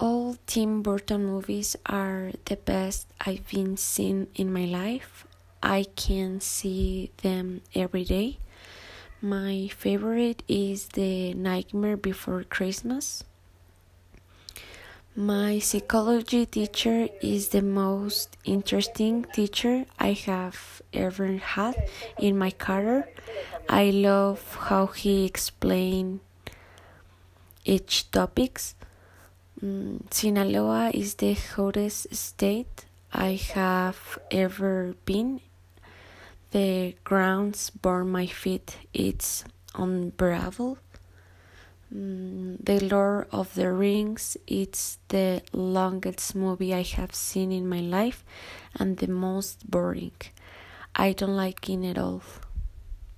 All Tim Burton movies are the best I've been seen in my life. I can see them every day. My favorite is The Nightmare Before Christmas. My psychology teacher is the most interesting teacher I have ever had in my career. I love how he explained each topics. Mm, Sinaloa is the hottest state I have ever been. The grounds burn my feet. It's unbearable. Mm, the Lord of the Rings. It's the longest movie I have seen in my life and the most boring. I don't like it at all.